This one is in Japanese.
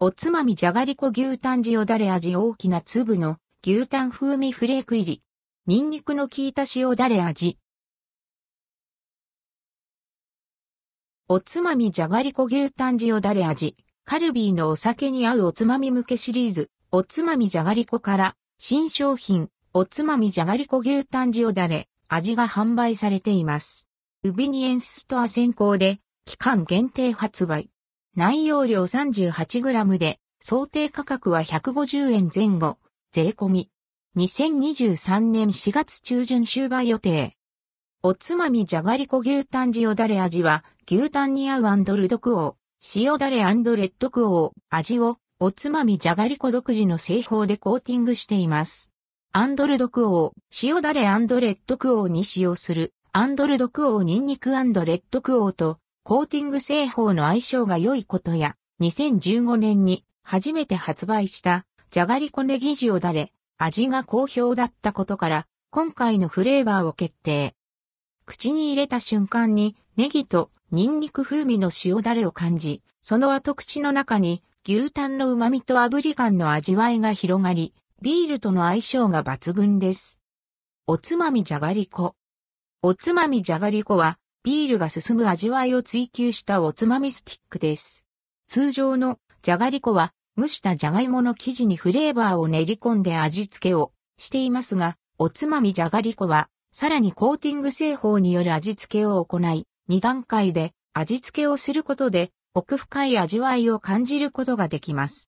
おつまみじゃがりこ牛タン塩だれ味大きな粒の牛タン風味フレーク入り。ニンニクの効いた塩だれ味。おつまみじゃがりこ牛タン塩だれ味。カルビーのお酒に合うおつまみ向けシリーズ。おつまみじゃがりこから新商品。おつまみじゃがりこ牛タン塩だれ味が販売されています。ウビニエンスストア先行で期間限定発売。内容量 38g で想定価格は150円前後。税込み。2023年4月中旬終売予定。おつまみじゃがりこ牛タン塩だれ味は、牛タンに合うアンドルドクオー、塩だれレッドクオー、味を、おつまみじゃがりこ独自の製法でコーティングしています。アンドルドクオー、塩だれレッドクオーに使用する、アンドルドクオーニンニクレッドクオーと、コーティング製法の相性が良いことや、2015年に初めて発売したじゃがりこネギ塩だれ、味が好評だったことから、今回のフレーバーを決定。口に入れた瞬間にネギとニンニク風味の塩だれを感じ、その後口の中に牛タンの旨味と炙り感の味わいが広がり、ビールとの相性が抜群です。おつまみじゃがりこ。おつまみじゃがりこは、ビールが進む味わいを追求したおつまみスティックです。通常のじゃがりこは蒸したじゃがいもの生地にフレーバーを練り込んで味付けをしていますが、おつまみじゃがりこは、さらにコーティング製法による味付けを行い、2段階で味付けをすることで、奥深い味わいを感じることができます。